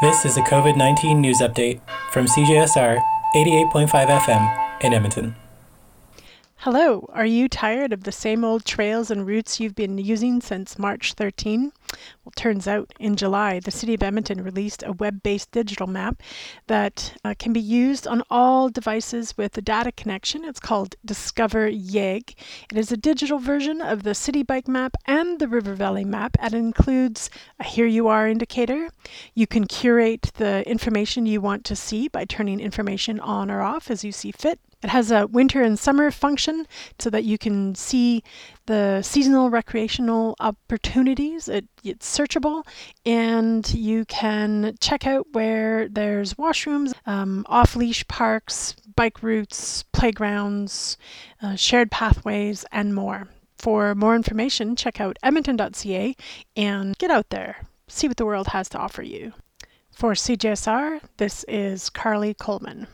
This is a COVID 19 news update from CJSR 88.5 FM in Edmonton. Hello, are you tired of the same old trails and routes you've been using since March 13? Well, turns out in July, the City of Edmonton released a web based digital map that uh, can be used on all devices with a data connection. It's called Discover YEG. It is a digital version of the City Bike map and the River Valley map, and includes a Here You Are indicator. You can curate the information you want to see by turning information on or off as you see fit. It has a winter and summer function so that you can see the seasonal recreational opportunities. It, it's searchable and you can check out where there's washrooms, um, off leash parks, bike routes, playgrounds, uh, shared pathways, and more. For more information, check out edmonton.ca and get out there. See what the world has to offer you. For CJSR, this is Carly Coleman.